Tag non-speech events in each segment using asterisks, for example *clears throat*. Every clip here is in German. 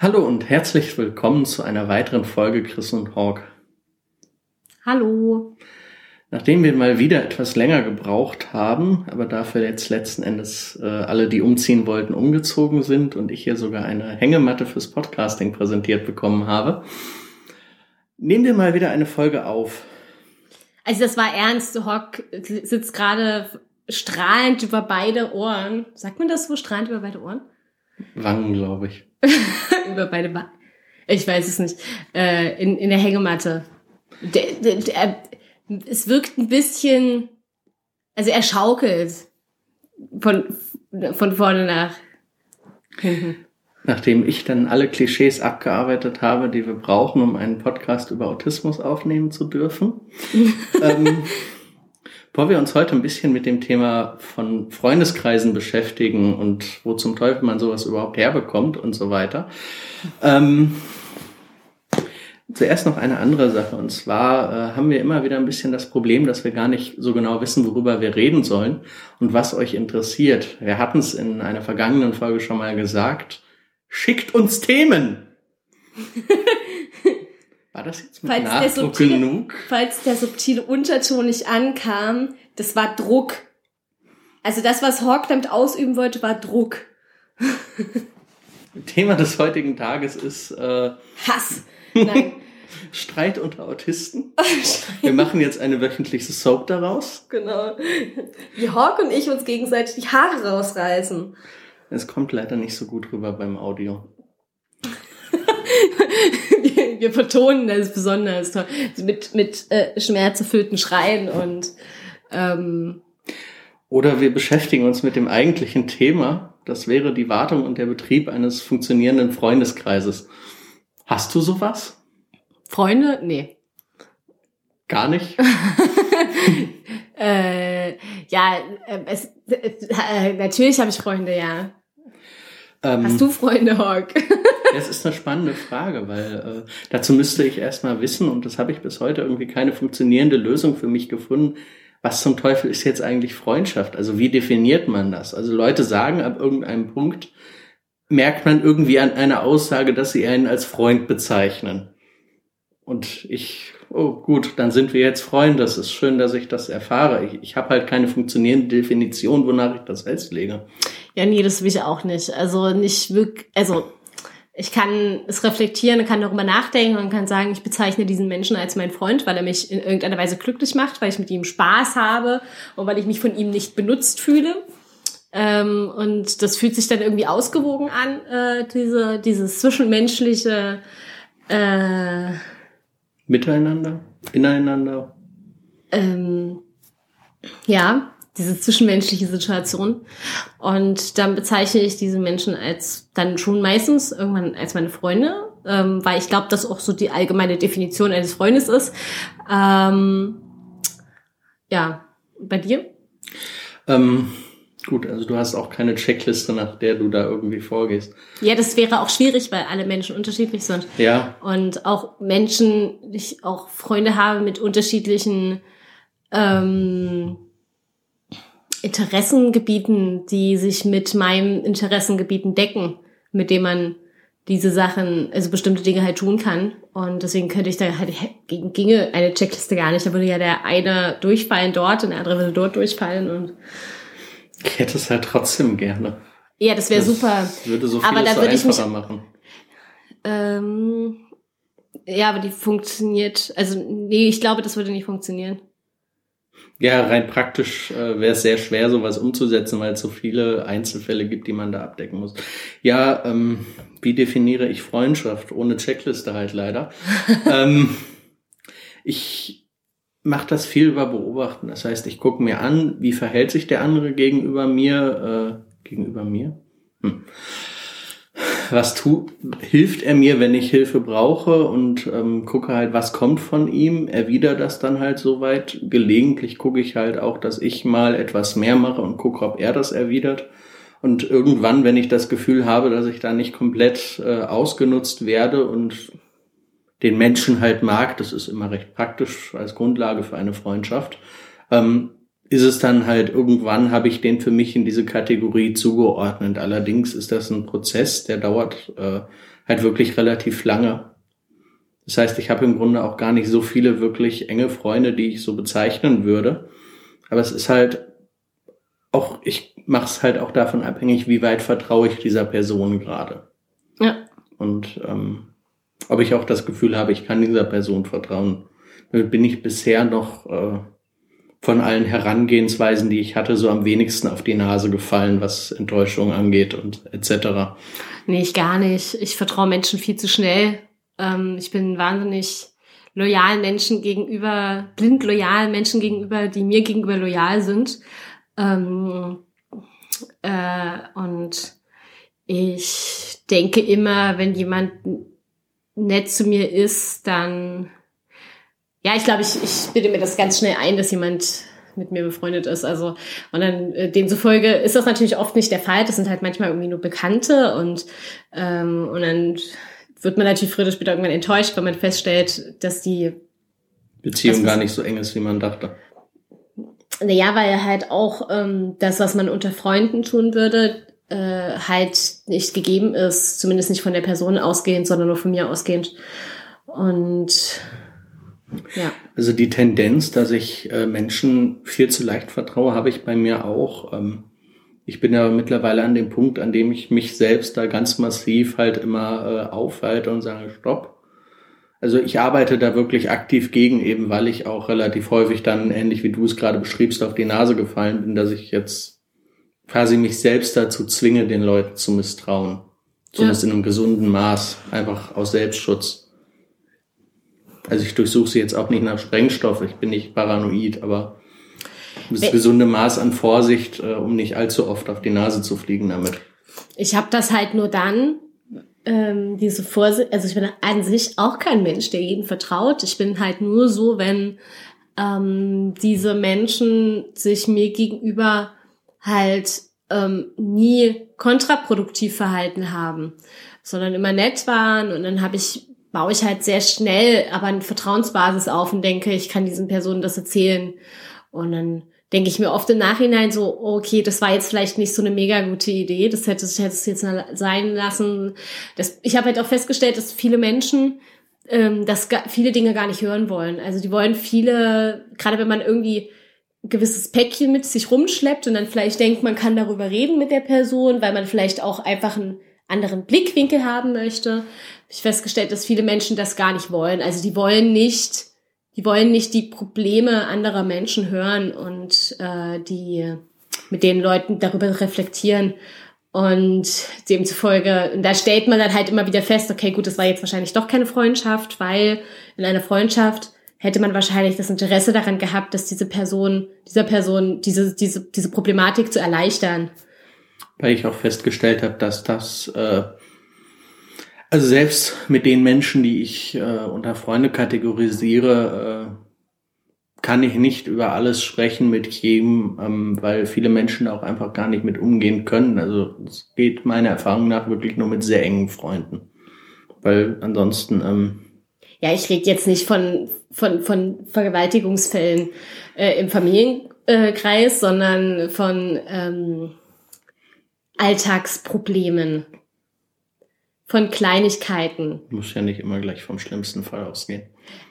Hallo und herzlich willkommen zu einer weiteren Folge Chris und Hawk. Hallo. Nachdem wir mal wieder etwas länger gebraucht haben, aber dafür jetzt letzten Endes äh, alle, die umziehen wollten, umgezogen sind und ich hier sogar eine Hängematte fürs Podcasting präsentiert bekommen habe, nehmen wir mal wieder eine Folge auf. Also das war ernst. Hawk sitzt gerade strahlend über beide Ohren. Sagt man das so, strahlend über beide Ohren? Wangen, glaube ich. *laughs* über beide Wangen. Ich weiß es nicht. Äh, in, in der Hängematte. Der, der, der, es wirkt ein bisschen, also er schaukelt von, von vorne nach hinten. Nachdem ich dann alle Klischees abgearbeitet habe, die wir brauchen, um einen Podcast über Autismus aufnehmen zu dürfen, *laughs* ähm, Bevor wir uns heute ein bisschen mit dem Thema von Freundeskreisen beschäftigen und wo zum Teufel man sowas überhaupt herbekommt und so weiter, ähm, Zuerst noch eine andere Sache. Und zwar äh, haben wir immer wieder ein bisschen das Problem, dass wir gar nicht so genau wissen, worüber wir reden sollen und was euch interessiert. Wir hatten es in einer vergangenen Folge schon mal gesagt. Schickt uns Themen! *laughs* War das jetzt mit falls Nachdruck subtile, genug? Falls der subtile Unterton nicht ankam, das war Druck. Also das, was Hawk damit ausüben wollte, war Druck. *laughs* Thema des heutigen Tages ist äh, Hass. *laughs* Nein. Streit unter Autisten. *laughs* Wir machen jetzt eine wöchentliche Soap daraus. Genau. Wie Hawk und ich uns gegenseitig die Haare rausreißen. Es kommt leider nicht so gut rüber beim Audio. *laughs* wir, wir vertonen das besonders toll. Mit, mit äh, schmerzerfüllten Schreien und ähm, oder wir beschäftigen uns mit dem eigentlichen Thema. Das wäre die Wartung und der Betrieb eines funktionierenden Freundeskreises. Hast du sowas? Freunde? Nee. Gar nicht? *laughs* äh, ja, äh, es, äh, natürlich habe ich Freunde, ja. Ähm, Hast du Freunde, Hawk? *laughs* das ist eine spannende Frage, weil äh, dazu müsste ich erstmal wissen, und das habe ich bis heute irgendwie keine funktionierende Lösung für mich gefunden. Was zum Teufel ist jetzt eigentlich Freundschaft? Also wie definiert man das? Also Leute sagen ab irgendeinem Punkt, merkt man irgendwie an einer Aussage, dass sie einen als Freund bezeichnen. Und ich, oh gut, dann sind wir jetzt Freunde. Es ist schön, dass ich das erfahre. Ich, ich habe halt keine funktionierende Definition, wonach ich das festlege. Ja, nee, das will ich auch nicht. Also nicht wirklich, also ich kann es reflektieren, kann darüber nachdenken und kann sagen, ich bezeichne diesen Menschen als meinen Freund, weil er mich in irgendeiner Weise glücklich macht, weil ich mit ihm Spaß habe und weil ich mich von ihm nicht benutzt fühle. Ähm, und das fühlt sich dann irgendwie ausgewogen an, äh, diese, dieses zwischenmenschliche äh, Miteinander, ineinander. Ähm, ja, diese zwischenmenschliche Situation. Und dann bezeichne ich diese Menschen als dann schon meistens irgendwann als meine Freunde, ähm, weil ich glaube, dass auch so die allgemeine Definition eines Freundes ist. Ähm, ja, bei dir? Ähm, Gut, also du hast auch keine Checkliste, nach der du da irgendwie vorgehst. Ja, das wäre auch schwierig, weil alle Menschen unterschiedlich sind. Ja. Und auch Menschen, ich auch Freunde habe mit unterschiedlichen ähm, Interessengebieten, die sich mit meinen Interessengebieten decken, mit dem man diese Sachen, also bestimmte Dinge halt tun kann. Und deswegen könnte ich da halt, ginge eine Checkliste gar nicht. Da würde ja der eine durchfallen dort und der andere würde dort durchfallen und ich hätte es halt trotzdem gerne. Ja, das wäre super. Würde so viel aber da so würde ich mich, machen. Ähm, ja, aber die funktioniert. Also nee, ich glaube, das würde nicht funktionieren. Ja, rein praktisch äh, wäre es sehr schwer, sowas umzusetzen, weil es so viele Einzelfälle gibt, die man da abdecken muss. Ja, ähm, wie definiere ich Freundschaft? Ohne Checkliste halt leider. *laughs* ähm, ich mache das viel über Beobachten. Das heißt, ich gucke mir an, wie verhält sich der andere gegenüber mir, äh, gegenüber mir? Hm. Was tut, hilft er mir, wenn ich Hilfe brauche und ähm, gucke halt, was kommt von ihm, erwidere das dann halt soweit. Gelegentlich gucke ich halt auch, dass ich mal etwas mehr mache und gucke, ob er das erwidert. Und irgendwann, wenn ich das Gefühl habe, dass ich da nicht komplett äh, ausgenutzt werde und den Menschen halt mag, das ist immer recht praktisch als Grundlage für eine Freundschaft, ähm, ist es dann halt irgendwann habe ich den für mich in diese Kategorie zugeordnet. Allerdings ist das ein Prozess, der dauert äh, halt wirklich relativ lange. Das heißt, ich habe im Grunde auch gar nicht so viele wirklich enge Freunde, die ich so bezeichnen würde. Aber es ist halt auch, ich mache es halt auch davon abhängig, wie weit vertraue ich dieser Person gerade. Ja. Und ähm, ob ich auch das Gefühl habe, ich kann dieser Person vertrauen. Damit bin ich bisher noch äh, von allen Herangehensweisen, die ich hatte, so am wenigsten auf die Nase gefallen, was Enttäuschung angeht und etc. Nee, ich gar nicht. Ich vertraue Menschen viel zu schnell. Ähm, ich bin wahnsinnig loyalen Menschen gegenüber, blind loyalen Menschen gegenüber, die mir gegenüber loyal sind. Ähm, äh, und ich denke immer, wenn jemand nett zu mir ist, dann ja, ich glaube, ich, ich bilde mir das ganz schnell ein, dass jemand mit mir befreundet ist. Also, und dann äh, demzufolge ist das natürlich oft nicht der Fall. Das sind halt manchmal irgendwie nur Bekannte und, ähm, und dann wird man natürlich früher oder später irgendwann enttäuscht, wenn man feststellt, dass die Beziehung gar nicht so eng ist, wie man dachte. Naja, weil halt auch ähm, das, was man unter Freunden tun würde, äh, halt nicht gegeben ist, zumindest nicht von der Person ausgehend, sondern nur von mir ausgehend. Und ja. Also die Tendenz, dass ich äh, Menschen viel zu leicht vertraue, habe ich bei mir auch. Ähm, ich bin ja mittlerweile an dem Punkt, an dem ich mich selbst da ganz massiv halt immer äh, aufhalte und sage, stopp. Also ich arbeite da wirklich aktiv gegen, eben weil ich auch relativ häufig dann, ähnlich wie du es gerade beschriebst, auf die Nase gefallen bin, dass ich jetzt quasi mich selbst dazu zwinge, den Leuten zu misstrauen. Zumindest ja. in einem gesunden Maß, einfach aus Selbstschutz. Also ich durchsuche sie jetzt auch nicht nach Sprengstoff, ich bin nicht paranoid, aber das gesunde Maß an Vorsicht, äh, um nicht allzu oft auf die Nase zu fliegen damit. Ich habe das halt nur dann, ähm, diese Vorsicht, also ich bin an sich auch kein Mensch, der jeden vertraut. Ich bin halt nur so, wenn ähm, diese Menschen sich mir gegenüber halt ähm, nie kontraproduktiv verhalten haben, sondern immer nett waren und dann habe ich baue ich halt sehr schnell aber eine Vertrauensbasis auf und denke, ich kann diesen Personen das erzählen. Und dann denke ich mir oft im Nachhinein so, okay, das war jetzt vielleicht nicht so eine mega gute Idee, das hätte, hätte es jetzt sein lassen. Das, ich habe halt auch festgestellt, dass viele Menschen ähm, das viele Dinge gar nicht hören wollen. Also die wollen viele, gerade wenn man irgendwie ein gewisses Päckchen mit sich rumschleppt und dann vielleicht denkt, man kann darüber reden mit der Person, weil man vielleicht auch einfach einen anderen Blickwinkel haben möchte, ich festgestellt, dass viele Menschen das gar nicht wollen. Also die wollen nicht, die wollen nicht die Probleme anderer Menschen hören und äh, die mit den Leuten darüber reflektieren. Und demzufolge, da stellt man dann halt immer wieder fest, okay, gut, das war jetzt wahrscheinlich doch keine Freundschaft, weil in einer Freundschaft hätte man wahrscheinlich das Interesse daran gehabt, dass diese Person, dieser Person diese, diese, diese Problematik zu erleichtern. Weil ich auch festgestellt habe, dass das äh, also selbst mit den Menschen, die ich äh, unter Freunde kategorisiere, äh, kann ich nicht über alles sprechen mit jedem, ähm, weil viele Menschen auch einfach gar nicht mit umgehen können. Also es geht meiner Erfahrung nach wirklich nur mit sehr engen Freunden. Weil ansonsten. Ähm, ja, ich rede jetzt nicht von, von, von Vergewaltigungsfällen äh, im Familienkreis, sondern von ähm, Alltagsproblemen von Kleinigkeiten. Muss ja nicht immer gleich vom schlimmsten Fall ausgehen.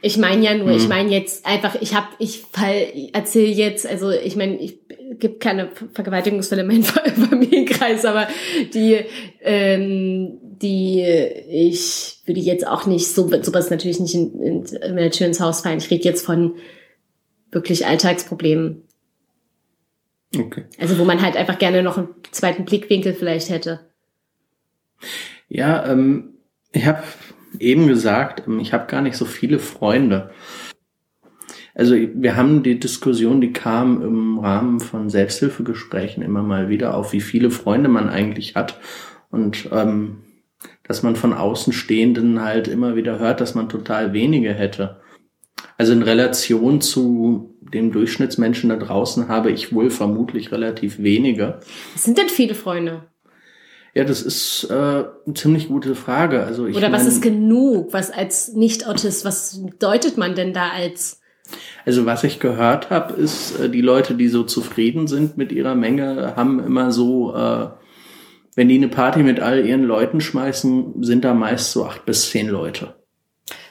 Ich meine ja nur, hm. ich meine jetzt einfach, ich habe, ich fall, erzähle jetzt, also ich meine, ich gibt keine Vergewaltigungsfälle in meinem *laughs* Familienkreis, aber die, ähm, die ich würde jetzt auch nicht so sowas natürlich nicht in, in, in der Tür ins Haus fallen. Ich rede jetzt von wirklich Alltagsproblemen. Okay. Also wo man halt einfach gerne noch einen zweiten Blickwinkel vielleicht hätte. Ja, ähm, ich habe eben gesagt, ähm, ich habe gar nicht so viele Freunde. Also wir haben die Diskussion, die kam im Rahmen von Selbsthilfegesprächen immer mal wieder auf, wie viele Freunde man eigentlich hat und ähm, dass man von Außenstehenden halt immer wieder hört, dass man total wenige hätte. Also in Relation zu dem Durchschnittsmenschen da draußen habe ich wohl vermutlich relativ wenige. Was sind denn viele Freunde? Ja, das ist äh, eine ziemlich gute Frage. Also ich Oder was mein, ist genug? Was als Nicht-Autist, was deutet man denn da als? Also was ich gehört habe, ist, äh, die Leute, die so zufrieden sind mit ihrer Menge, haben immer so, äh, wenn die eine Party mit all ihren Leuten schmeißen, sind da meist so acht bis zehn Leute.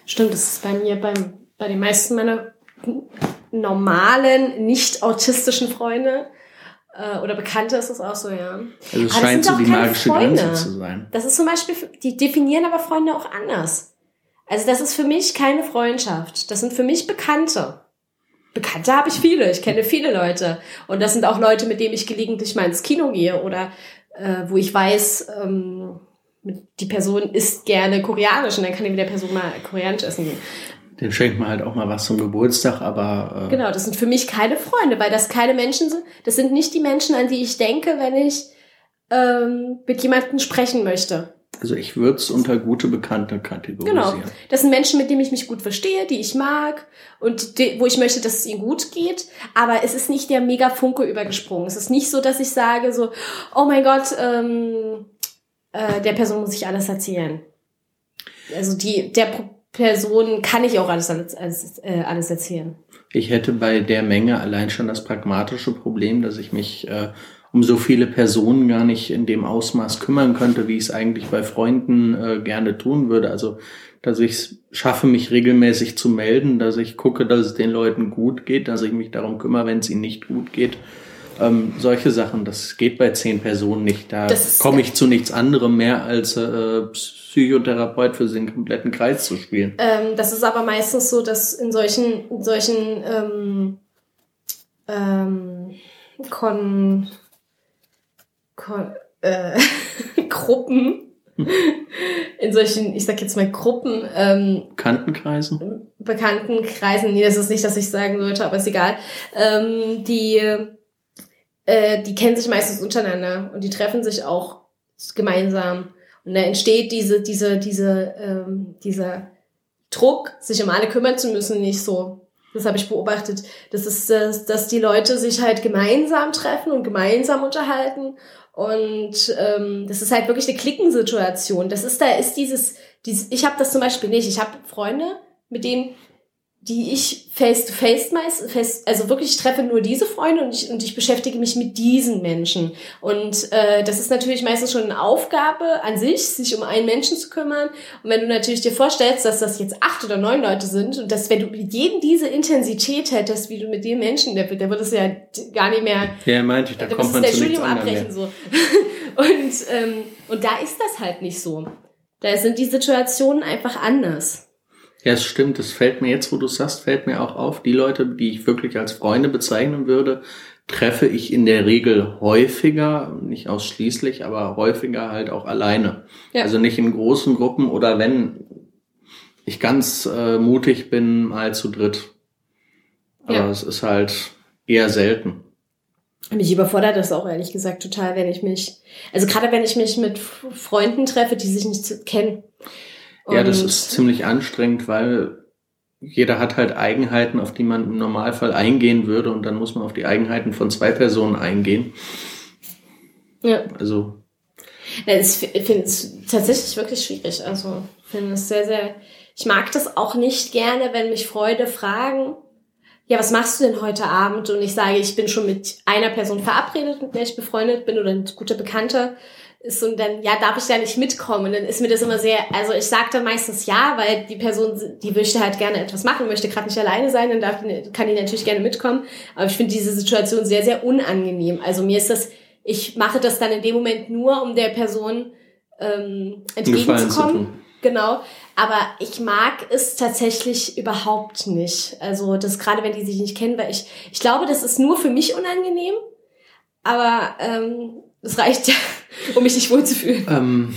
Stimmt, das ist bei mir beim, bei den meisten meiner normalen, nicht autistischen Freunde äh, oder Bekannte ist es auch so, ja. Also es aber scheint so die magische Freunde. Grenze zu sein. Das ist zum Beispiel, die definieren aber Freunde auch anders. Also das ist für mich keine Freundschaft. Das sind für mich Bekannte. Bekannte habe ich viele. Ich kenne viele Leute. Und das sind auch Leute, mit denen ich gelegentlich mal ins Kino gehe oder äh, wo ich weiß, ähm, die Person isst gerne koreanisch und dann kann ich mit der Person mal koreanisch essen gehen. Den schenkt man halt auch mal was zum Geburtstag, aber. Äh genau, das sind für mich keine Freunde, weil das keine Menschen sind. Das sind nicht die Menschen, an die ich denke, wenn ich ähm, mit jemandem sprechen möchte. Also ich würde es unter gute Bekannte kategorisieren. Genau. Das sind Menschen, mit denen ich mich gut verstehe, die ich mag und die, wo ich möchte, dass es ihnen gut geht. Aber es ist nicht der mega Funke übergesprungen. Es ist nicht so, dass ich sage so, oh mein Gott, ähm, äh, der Person muss ich alles erzählen. Also die, der Person kann ich auch alles, alles, alles, äh, alles erzählen. Ich hätte bei der Menge allein schon das pragmatische Problem, dass ich mich äh, um so viele Personen gar nicht in dem Ausmaß kümmern könnte, wie ich es eigentlich bei Freunden äh, gerne tun würde. Also, dass ich es schaffe, mich regelmäßig zu melden, dass ich gucke, dass es den Leuten gut geht, dass ich mich darum kümmere, wenn es ihnen nicht gut geht. Ähm, solche Sachen, das geht bei zehn Personen nicht. Da komme ich zu nichts anderem mehr als äh, Psychotherapeut für den kompletten Kreis zu spielen. Ähm, das ist aber meistens so, dass in solchen, in solchen ähm, ähm, Kon äh, *laughs* Gruppen, *laughs* in solchen, ich sag jetzt mal Gruppen, ähm, Bekanntenkreisen? Bekanntenkreisen, nee, das ist nicht, dass ich sagen sollte, aber ist egal, ähm, die, äh, die kennen sich meistens untereinander und die treffen sich auch gemeinsam. Und da entsteht diese, diese, diese, ähm, dieser Druck, sich um alle kümmern zu müssen, nicht so. Das habe ich beobachtet. Das ist, dass, dass die Leute sich halt gemeinsam treffen und gemeinsam unterhalten und ähm, das ist halt wirklich eine Klickensituation. Das ist da ist dieses, dieses ich habe das zum Beispiel nicht. Ich habe Freunde, mit denen die ich face to face meist, face, also wirklich ich treffe nur diese Freunde und ich, und ich beschäftige mich mit diesen Menschen. Und äh, das ist natürlich meistens schon eine Aufgabe an sich, sich um einen Menschen zu kümmern. Und wenn du natürlich dir vorstellst, dass das jetzt acht oder neun Leute sind und dass wenn du mit jedem diese Intensität hättest, wie du mit dem Menschen, der, der wird es ja gar nicht mehr. Ja, meinte ich, da kommt man zu Studium abbrechen so. *laughs* und ähm, und da ist das halt nicht so. Da sind die Situationen einfach anders. Ja, es stimmt. Es fällt mir jetzt, wo du sagst, fällt mir auch auf. Die Leute, die ich wirklich als Freunde bezeichnen würde, treffe ich in der Regel häufiger, nicht ausschließlich, aber häufiger halt auch alleine. Ja. Also nicht in großen Gruppen oder wenn ich ganz äh, mutig bin, mal zu dritt. Aber ja. es ist halt eher selten. Mich überfordert das auch ehrlich gesagt total, wenn ich mich, also gerade wenn ich mich mit Freunden treffe, die sich nicht kennen. Ja, das ist ziemlich anstrengend, weil jeder hat halt Eigenheiten, auf die man im Normalfall eingehen würde und dann muss man auf die Eigenheiten von zwei Personen eingehen. Ja. Also. Ja, ich finde es tatsächlich wirklich schwierig. Also, ich finde es sehr, sehr, ich mag das auch nicht gerne, wenn mich Freunde fragen, ja, was machst du denn heute Abend? Und ich sage, ich bin schon mit einer Person verabredet, mit der ich befreundet bin oder ein guter Bekannter ist und dann, ja, darf ich da nicht mitkommen? Und dann ist mir das immer sehr, also ich sage dann meistens ja, weil die Person, die möchte halt gerne etwas machen, möchte gerade nicht alleine sein, dann darf, kann die natürlich gerne mitkommen. Aber ich finde diese Situation sehr, sehr unangenehm. Also mir ist das, ich mache das dann in dem Moment nur, um der Person ähm, entgegenzukommen. Genau. Aber ich mag es tatsächlich überhaupt nicht. Also das gerade, wenn die sich nicht kennen, weil ich, ich glaube, das ist nur für mich unangenehm. Aber ähm, das reicht ja, *laughs* um mich nicht wohlzufühlen. Ähm,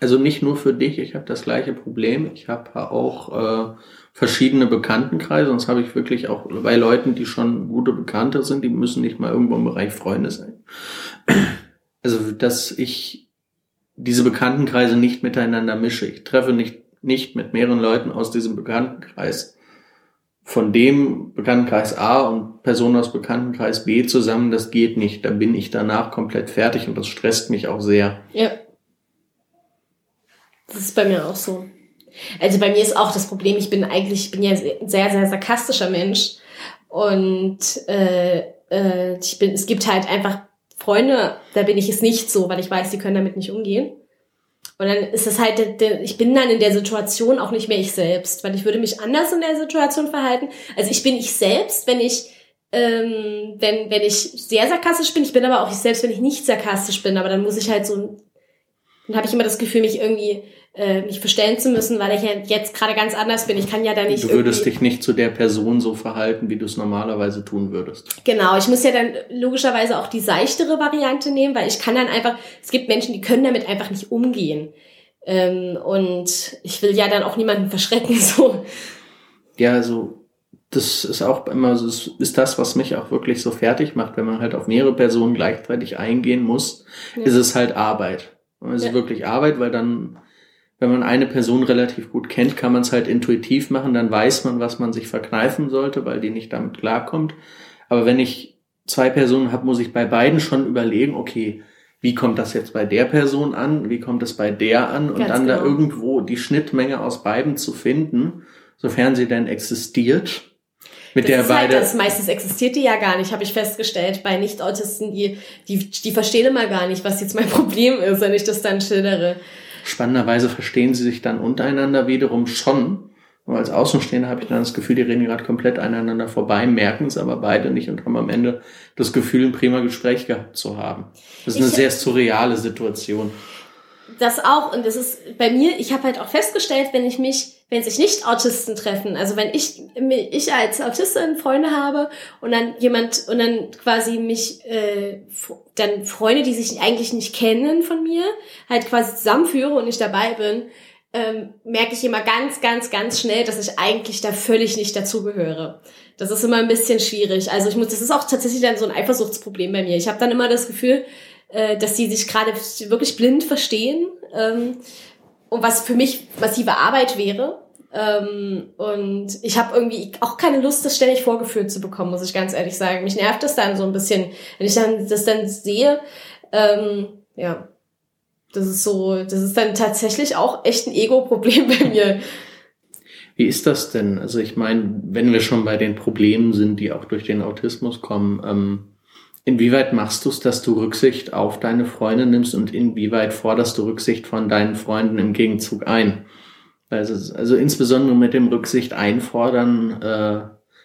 also nicht nur für dich, ich habe das gleiche Problem. Ich habe auch äh, verschiedene Bekanntenkreise, das habe ich wirklich auch bei Leuten, die schon gute Bekannte sind, die müssen nicht mal irgendwo im Bereich Freunde sein. *clears throat* Also, dass ich diese Bekanntenkreise nicht miteinander mische. Ich treffe nicht, nicht mit mehreren Leuten aus diesem Bekanntenkreis von dem Bekanntenkreis A und Personen aus Bekanntenkreis B zusammen, das geht nicht. Da bin ich danach komplett fertig und das stresst mich auch sehr. Ja. Das ist bei mir auch so. Also bei mir ist auch das Problem, ich bin eigentlich, ich bin ja ein sehr, sehr sarkastischer Mensch. Und äh, äh, ich bin, es gibt halt einfach Freunde, da bin ich es nicht so, weil ich weiß, die können damit nicht umgehen. Und dann ist es halt, ich bin dann in der Situation auch nicht mehr ich selbst, weil ich würde mich anders in der Situation verhalten. Also ich bin ich selbst, wenn ich, ähm, wenn, wenn ich sehr sarkastisch bin. Ich bin aber auch ich selbst, wenn ich nicht sarkastisch bin. Aber dann muss ich halt so, dann habe ich immer das Gefühl, mich irgendwie äh, mich verstellen zu müssen, weil ich ja jetzt gerade ganz anders bin. Ich kann ja da nicht. Du würdest dich nicht zu der Person so verhalten, wie du es normalerweise tun würdest. Genau, ich muss ja dann logischerweise auch die seichtere Variante nehmen, weil ich kann dann einfach, es gibt Menschen, die können damit einfach nicht umgehen. Ähm, und ich will ja dann auch niemanden verschrecken, *laughs* so. Ja, also das ist auch immer so, ist das, was mich auch wirklich so fertig macht, wenn man halt auf mehrere Personen gleichzeitig eingehen muss, ja. ist es halt Arbeit. Es ja. ist wirklich Arbeit, weil dann wenn man eine Person relativ gut kennt, kann man es halt intuitiv machen, dann weiß man, was man sich verkneifen sollte, weil die nicht damit klarkommt. Aber wenn ich zwei Personen habe, muss ich bei beiden schon überlegen, okay, wie kommt das jetzt bei der Person an, wie kommt es bei der an und Ganz dann genau. da irgendwo die Schnittmenge aus beiden zu finden, sofern sie denn existiert. Mit das der ist halt beide halt das meistens existiert die ja gar nicht, habe ich festgestellt bei Nicht-Autisten, die, die, die verstehen immer gar nicht, was jetzt mein *laughs* Problem ist, wenn ich das dann schildere. Spannenderweise verstehen sie sich dann untereinander wiederum schon. Und als Außenstehender habe ich dann das Gefühl, die reden gerade komplett aneinander vorbei, merken es aber beide nicht und haben am Ende das Gefühl, ein prima Gespräch gehabt zu haben. Das ist eine ich, sehr surreale Situation. Das auch. Und das ist bei mir, ich habe halt auch festgestellt, wenn ich mich wenn sich nicht Autisten treffen, also wenn ich ich als Autistin Freunde habe und dann jemand und dann quasi mich äh, dann Freunde, die sich eigentlich nicht kennen von mir, halt quasi zusammenführe und ich dabei bin, ähm, merke ich immer ganz, ganz, ganz schnell, dass ich eigentlich da völlig nicht dazugehöre. Das ist immer ein bisschen schwierig. Also ich muss, das ist auch tatsächlich dann so ein Eifersuchtsproblem bei mir. Ich habe dann immer das Gefühl, äh, dass die sich gerade wirklich blind verstehen. Ähm, und was für mich massive Arbeit wäre. Ähm, und ich habe irgendwie auch keine Lust, das ständig vorgeführt zu bekommen, muss ich ganz ehrlich sagen. Mich nervt das dann so ein bisschen, wenn ich dann das dann sehe. Ähm, ja, das ist so, das ist dann tatsächlich auch echt ein Ego-Problem *laughs* bei mir. Wie ist das denn? Also ich meine, wenn wir schon bei den Problemen sind, die auch durch den Autismus kommen, ähm, inwieweit machst du es, dass du Rücksicht auf deine Freunde nimmst und inwieweit forderst du Rücksicht von deinen Freunden im Gegenzug ein? Also, also insbesondere mit dem Rücksicht einfordern äh,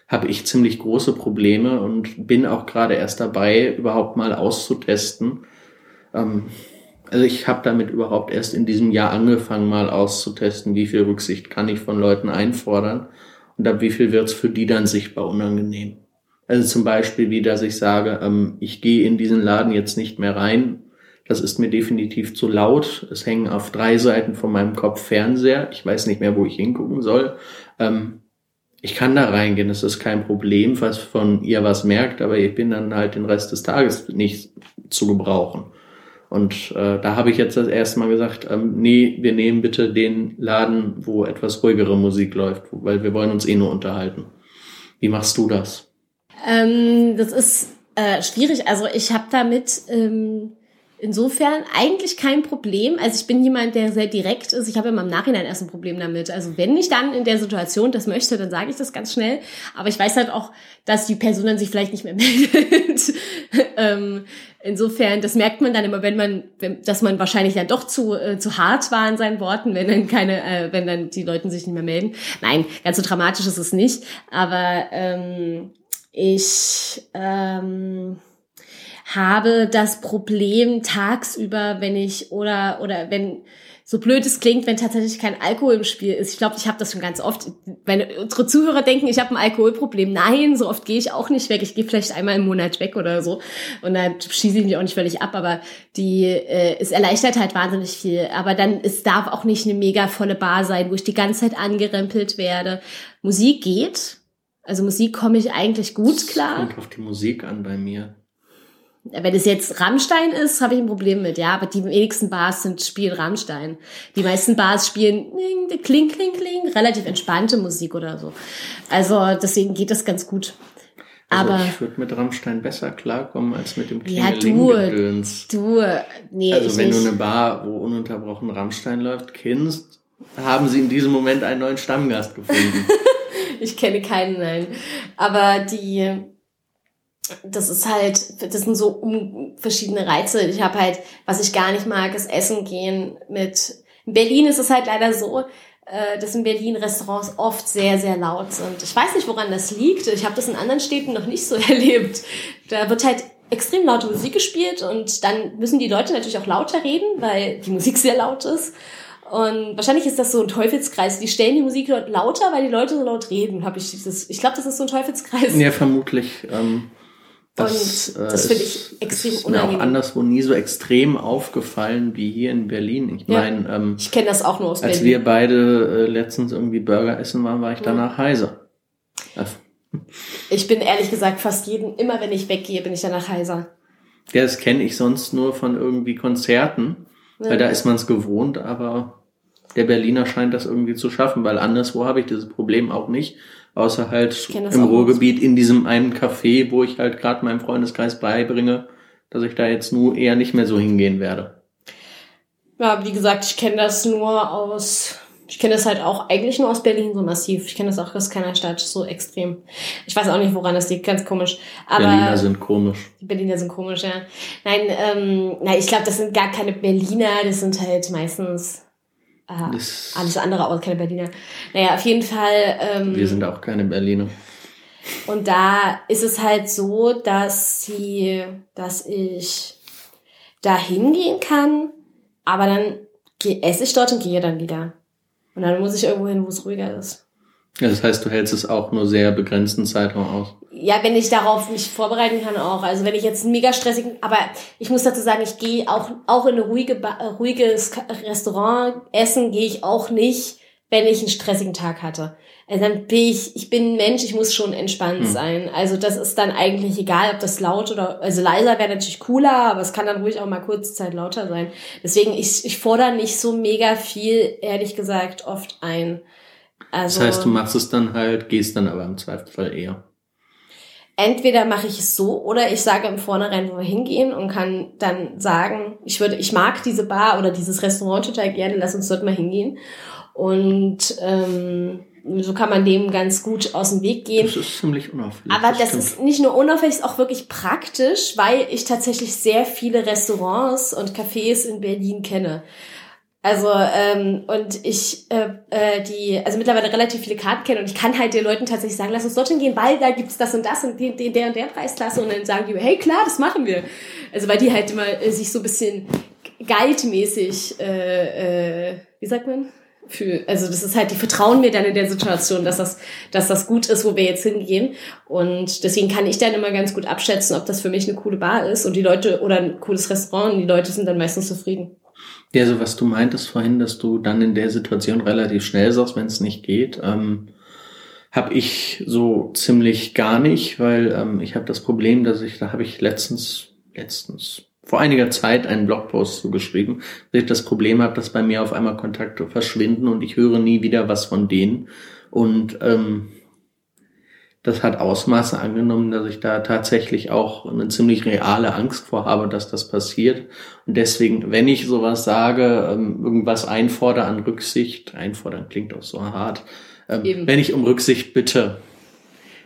habe ich ziemlich große Probleme und bin auch gerade erst dabei, überhaupt mal auszutesten. Ähm, also ich habe damit überhaupt erst in diesem Jahr angefangen, mal auszutesten, wie viel Rücksicht kann ich von Leuten einfordern und ab wie viel wird's für die dann sichtbar unangenehm. Also zum Beispiel, wie dass ich sage, ähm, ich gehe in diesen Laden jetzt nicht mehr rein, das ist mir definitiv zu laut. Es hängen auf drei Seiten von meinem Kopf Fernseher. Ich weiß nicht mehr, wo ich hingucken soll. Ähm, ich kann da reingehen, das ist kein Problem, was von ihr was merkt, aber ich bin dann halt den Rest des Tages nicht zu gebrauchen. Und äh, da habe ich jetzt das erste Mal gesagt, ähm, nee, wir nehmen bitte den Laden, wo etwas ruhigere Musik läuft, weil wir wollen uns eh nur unterhalten. Wie machst du das? Ähm, das ist äh, schwierig. Also ich habe damit ähm, Insofern eigentlich kein Problem. Also ich bin jemand, der sehr direkt ist. Ich habe immer im Nachhinein erst ein Problem damit. Also wenn ich dann in der Situation das möchte, dann sage ich das ganz schnell. Aber ich weiß halt auch, dass die Person dann sich vielleicht nicht mehr *laughs* meldet. ähm, insofern, das merkt man dann immer, wenn man, wenn, dass man wahrscheinlich dann doch zu, äh, zu hart war in seinen Worten, wenn dann keine, äh, wenn dann die Leute sich nicht mehr melden. Nein, ganz so dramatisch ist es nicht. Aber ähm, ich ähm, habe das Problem tagsüber, wenn ich oder oder wenn so blöd es klingt, wenn tatsächlich kein Alkohol im Spiel ist. Ich glaube, ich habe das schon ganz oft. Wenn unsere Zuhörer denken, ich habe ein Alkoholproblem. Nein, so oft gehe ich auch nicht weg. Ich gehe vielleicht einmal im Monat weg oder so. Und dann schieße ich mich auch nicht völlig ab. Aber die, äh, es erleichtert halt wahnsinnig viel. Aber dann, es darf auch nicht eine mega volle Bar sein, wo ich die ganze Zeit angerempelt werde. Musik geht. Also Musik komme ich eigentlich gut klar. Kommt auf die Musik an bei mir. Wenn es jetzt Rammstein ist, habe ich ein Problem mit, ja. Aber die wenigsten Bars sind, spielen Rammstein. Die meisten Bars spielen kling, kling, kling, relativ entspannte Musik oder so. Also deswegen geht das ganz gut. Also aber ich würde mit Rammstein besser klarkommen als mit dem ja, du, du, nee, Also wenn nicht. du eine Bar, wo ununterbrochen Rammstein läuft, kennst, haben sie in diesem Moment einen neuen Stammgast gefunden. *laughs* *laughs* ich kenne keinen, nein. Aber die, das ist halt, das sind so verschiedene Reize. Ich habe halt, was ich gar nicht mag, ist Essen gehen mit. In Berlin ist es halt leider so, äh, dass in Berlin Restaurants oft sehr, sehr laut sind. Ich weiß nicht, woran das liegt. Ich habe das in anderen Städten noch nicht so *laughs* erlebt. Da wird halt extrem laute Musik gespielt und dann müssen die Leute natürlich auch lauter reden, weil die Musik sehr laut ist. Und wahrscheinlich ist das so ein Teufelskreis. Die stellen die Musik lauter, weil die Leute so laut reden. Hab ich das, ich glaube, das ist so ein Teufelskreis. Ja, vermutlich. Ähm, das, und das finde ich extrem ist mir auch anderswo nie so extrem aufgefallen wie hier in Berlin. Ich Ja. meine, ähm, Ich kenne das auch nur aus als Berlin. wir beide äh, letztens irgendwie Burger essen waren, war ich danach heiser. Das, Ich bin ehrlich gesagt fast jeden, immer wenn ich weggehe, bin ich danach heiser. ja, das kenne ich sonst nur von irgendwie Konzerten, weil da ist man es gewohnt, aber der Berliner scheint das irgendwie zu schaffen, weil anderswo habe ich dieses Problem auch nicht. Außer halt im Ruhrgebiet in diesem einen Café, wo ich halt gerade meinem Freundeskreis beibringe, dass ich da jetzt nur eher nicht mehr so hingehen werde. Ja, wie gesagt, ich kenne das nur aus, ich kenne das halt auch eigentlich nur aus Berlin so massiv. Ich kenne das auch aus keiner Stadt so extrem. Ich weiß auch nicht, woran das liegt, ganz komisch. Aber Berliner sind komisch. die Berliner sind komisch, ja. Nein, ähm, nein, ich glaube, das sind gar keine Berliner, das sind halt meistens äh, alles andere, aber keine Berliner. Naja, auf jeden Fall. Ähm, wir sind auch keine Berliner. Und da ist es halt so, dass sie, dass ich da hingehen kann, aber dann esse ich dort und gehe dann wieder. Und dann muss ich irgendwo hin, wo es ruhiger ist. Ja, Das heißt, du hältst es auch nur sehr begrenzten Zeitraum aus. Ja, wenn ich darauf mich vorbereiten kann auch. Also wenn ich jetzt einen mega stressigen, aber ich muss dazu sagen, ich gehe auch, auch in eine ruhige, äh, ruhiges Restaurant essen, gehe ich auch nicht, wenn ich einen stressigen Tag hatte. Also dann bin ich, ich bin ein Mensch, ich muss schon entspannt Hm. sein. Also das ist dann eigentlich egal, ob das laut oder, also leiser wäre natürlich cooler, aber es kann dann ruhig auch mal kurze Zeit lauter sein. Deswegen, ich, ich fordere nicht so mega viel, ehrlich gesagt, oft ein. Also, Das heißt, du machst es dann halt, gehst dann aber im Zweifelsfall eher. entweder mache ich es so oder ich sage im Vornherein, wo wir hingehen und kann dann sagen, ich würde, ich mag diese Bar oder dieses Restaurant total gerne, lass uns dort mal hingehen. Und ähm, so kann man dem ganz gut aus dem Weg gehen. Das ist ziemlich unauffällig. Aber das stimmt. ist nicht nur unauffällig, ist auch wirklich praktisch, weil ich tatsächlich sehr viele Restaurants und Cafés in Berlin kenne. Also ähm, und ich äh, äh, die also mittlerweile relativ viele Karten kenne und ich kann halt den Leuten tatsächlich sagen, lass uns dorthin gehen, weil da gibt's das und das und den, den, der und der Preisklasse und dann sagen die, hey klar, das machen wir. Also weil die halt immer äh, sich so ein bisschen guide-mäßig, äh, äh, wie sagt man? Für, also das ist halt, die vertrauen mir dann in der Situation, dass das, dass das gut ist, wo wir jetzt hingehen. Und deswegen kann ich dann immer ganz gut abschätzen, ob das für mich eine coole Bar ist und die Leute oder ein cooles Restaurant und die Leute sind dann meistens zufrieden. Ja, so was du meintest vorhin, dass du dann in der Situation relativ schnell sagst, wenn es nicht geht, ähm, habe ich so ziemlich gar nicht, weil ähm, ich habe das Problem, dass ich, da habe ich letztens, letztens, vor einiger Zeit einen Blogpost zu geschrieben, dass ich das Problem habe, dass bei mir auf einmal Kontakte verschwinden und ich höre nie wieder was von denen. Und ähm, das hat Ausmaße angenommen, dass ich da tatsächlich auch eine ziemlich reale Angst vor habe, dass das passiert. Und deswegen, wenn ich sowas sage, ähm, irgendwas einfordere an Rücksicht, einfordern klingt auch so hart, ähm, wenn ich um Rücksicht bitte,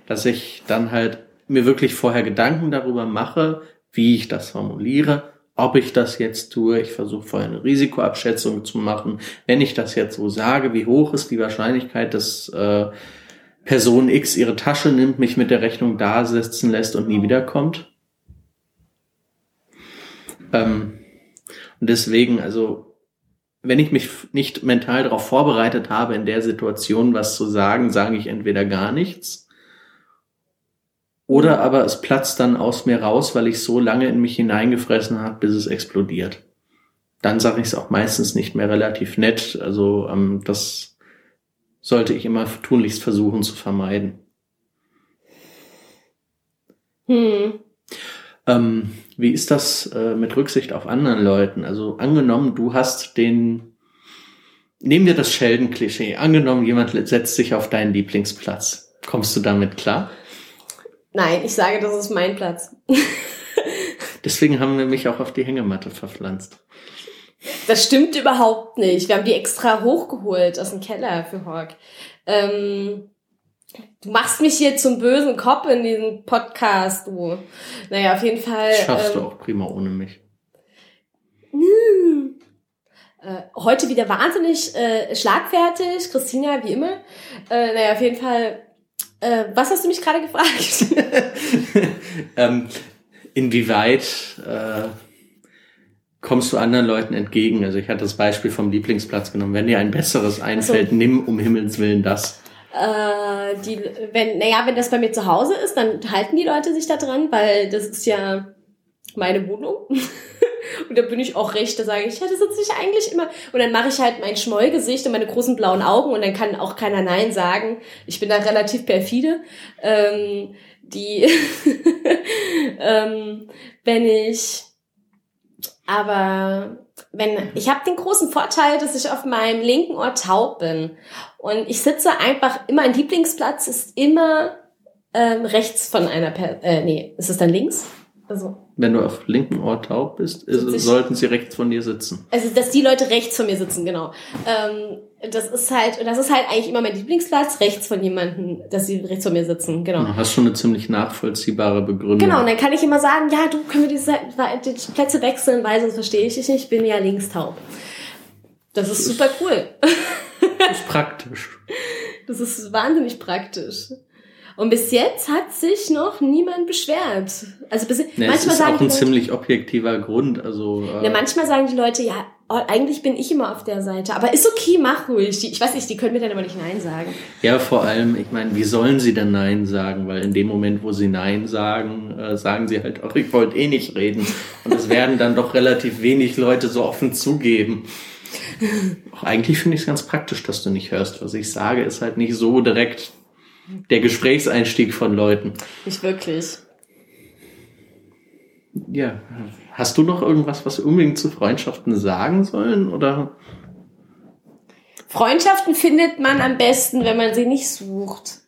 dass ich dann halt mir wirklich vorher Gedanken darüber mache, wie ich das formuliere, ob ich das jetzt tue. Ich versuche vorher eine Risikoabschätzung zu machen. Wenn ich das jetzt so sage, wie hoch ist die Wahrscheinlichkeit, dass äh, Person X ihre Tasche nimmt, mich mit der Rechnung da sitzen lässt und nie wiederkommt? Ähm, und deswegen, also, wenn ich mich nicht mental darauf vorbereitet habe, in der Situation was zu sagen, sage ich entweder gar nichts oder aber es platzt dann aus mir raus, weil ich so lange in mich hineingefressen habe, bis es explodiert. Dann sage ich es auch meistens nicht mehr relativ nett. Also ähm, das sollte ich immer tunlichst versuchen zu vermeiden. Hm. Ähm, wie ist das äh, mit Rücksicht auf anderen Leuten? Also angenommen, du hast den, nehmen wir das Sheldon-Klischee, angenommen, jemand setzt sich auf deinen Lieblingsplatz. Kommst du damit klar? Nein, ich sage, das ist mein Platz. *laughs* Deswegen haben wir mich auch auf die Hängematte verpflanzt. Das stimmt überhaupt nicht. Wir haben die extra hochgeholt aus dem Keller für Hawk. Ähm, du machst mich hier zum bösen Kopf in diesem Podcast, du. Naja, auf jeden Fall. Schaffst ähm, du auch prima ohne mich. Äh, heute wieder wahnsinnig äh, schlagfertig, Christina, wie immer. Äh, naja, auf jeden Fall. Äh, was hast du mich gerade gefragt? *laughs* ähm, inwieweit äh, kommst du anderen Leuten entgegen? Also ich hatte das Beispiel vom Lieblingsplatz genommen. Wenn dir ein besseres einfällt, so. nimm um Himmels Willen das. Äh, die, wenn, naja, wenn das bei mir zu Hause ist, dann halten die Leute sich da dran, weil das ist ja meine Wohnung. Und da bin ich auch recht, da sage ich, ja, das sitze ich eigentlich immer. Und dann mache ich halt mein Schmollgesicht und meine großen blauen Augen und dann kann auch keiner Nein sagen. Ich bin da relativ perfide. Ähm, die, *laughs* ähm, wenn ich, aber wenn, ich habe den großen Vorteil, dass ich auf meinem linken Ohr taub bin. Und ich sitze einfach immer, ein Lieblingsplatz ist immer ähm, rechts von einer, per äh, nee, ist es dann links? Also, Wenn du auf linken Ohr taub bist, ist, sollten sie rechts von dir sitzen. also, dass die Leute rechts von mir sitzen, genau. Ähm, das ist halt, und das ist halt eigentlich immer mein Lieblingsplatz, rechts von jemandem, dass sie rechts von mir sitzen, genau. Du hast schon eine ziemlich nachvollziehbare Begründung. Genau, und dann kann ich immer sagen, ja, du, können wir die, Seiten- die Plätze wechseln, weil sonst verstehe ich dich nicht, ich bin ja links taub. Das ist super cool. Das ist praktisch. *laughs* Das ist wahnsinnig praktisch. Und bis jetzt hat sich noch niemand beschwert. Also bis, Ne, es manchmal ist sagen auch die ein Leute, ziemlich objektiver Grund. Also äh, ne, manchmal sagen die Leute, ja, oh, eigentlich bin ich immer auf der Seite. Aber ist okay, mach ruhig. Die, ich weiß nicht, die können mir dann aber nicht Nein sagen. Ja, vor allem, ich meine, wie sollen sie denn Nein sagen? Weil in dem Moment, wo sie Nein sagen, äh, sagen sie halt auch, ich wollte eh nicht reden. Und es werden dann doch relativ wenig Leute so offen zugeben. Auch eigentlich finde ich es ganz praktisch, dass du nicht hörst. Was ich sage, ist halt nicht so direkt der Gesprächseinstieg von Leuten. Nicht wirklich. Ja, hast du noch irgendwas, was wir unbedingt zu Freundschaften sagen sollen? Oder? Freundschaften findet man am besten, wenn man sie nicht sucht.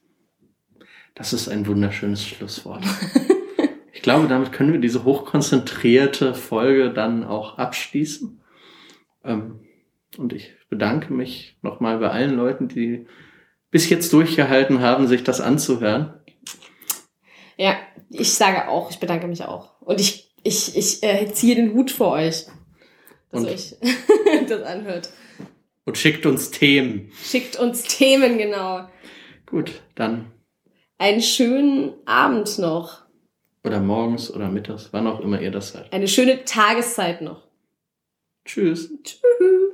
Das ist ein wunderschönes Schlusswort. Ich glaube, damit können wir diese hochkonzentrierte Folge dann auch abschließen. Ähm, Und ich bedanke mich nochmal bei allen Leuten, die bis jetzt durchgehalten haben, sich das anzuhören. Ja, ich sage auch, ich bedanke mich auch. Und ich, ich, ich äh, ziehe den Hut vor euch, dass Und- euch *laughs* das anhört. Und schickt uns Themen. Schickt uns Themen, genau. Gut, dann Einen schönen Abend noch. oder morgens oder mittags, wann auch immer ihr das seid. Eine schöne Tageszeit noch. Tschüss. Tschüss.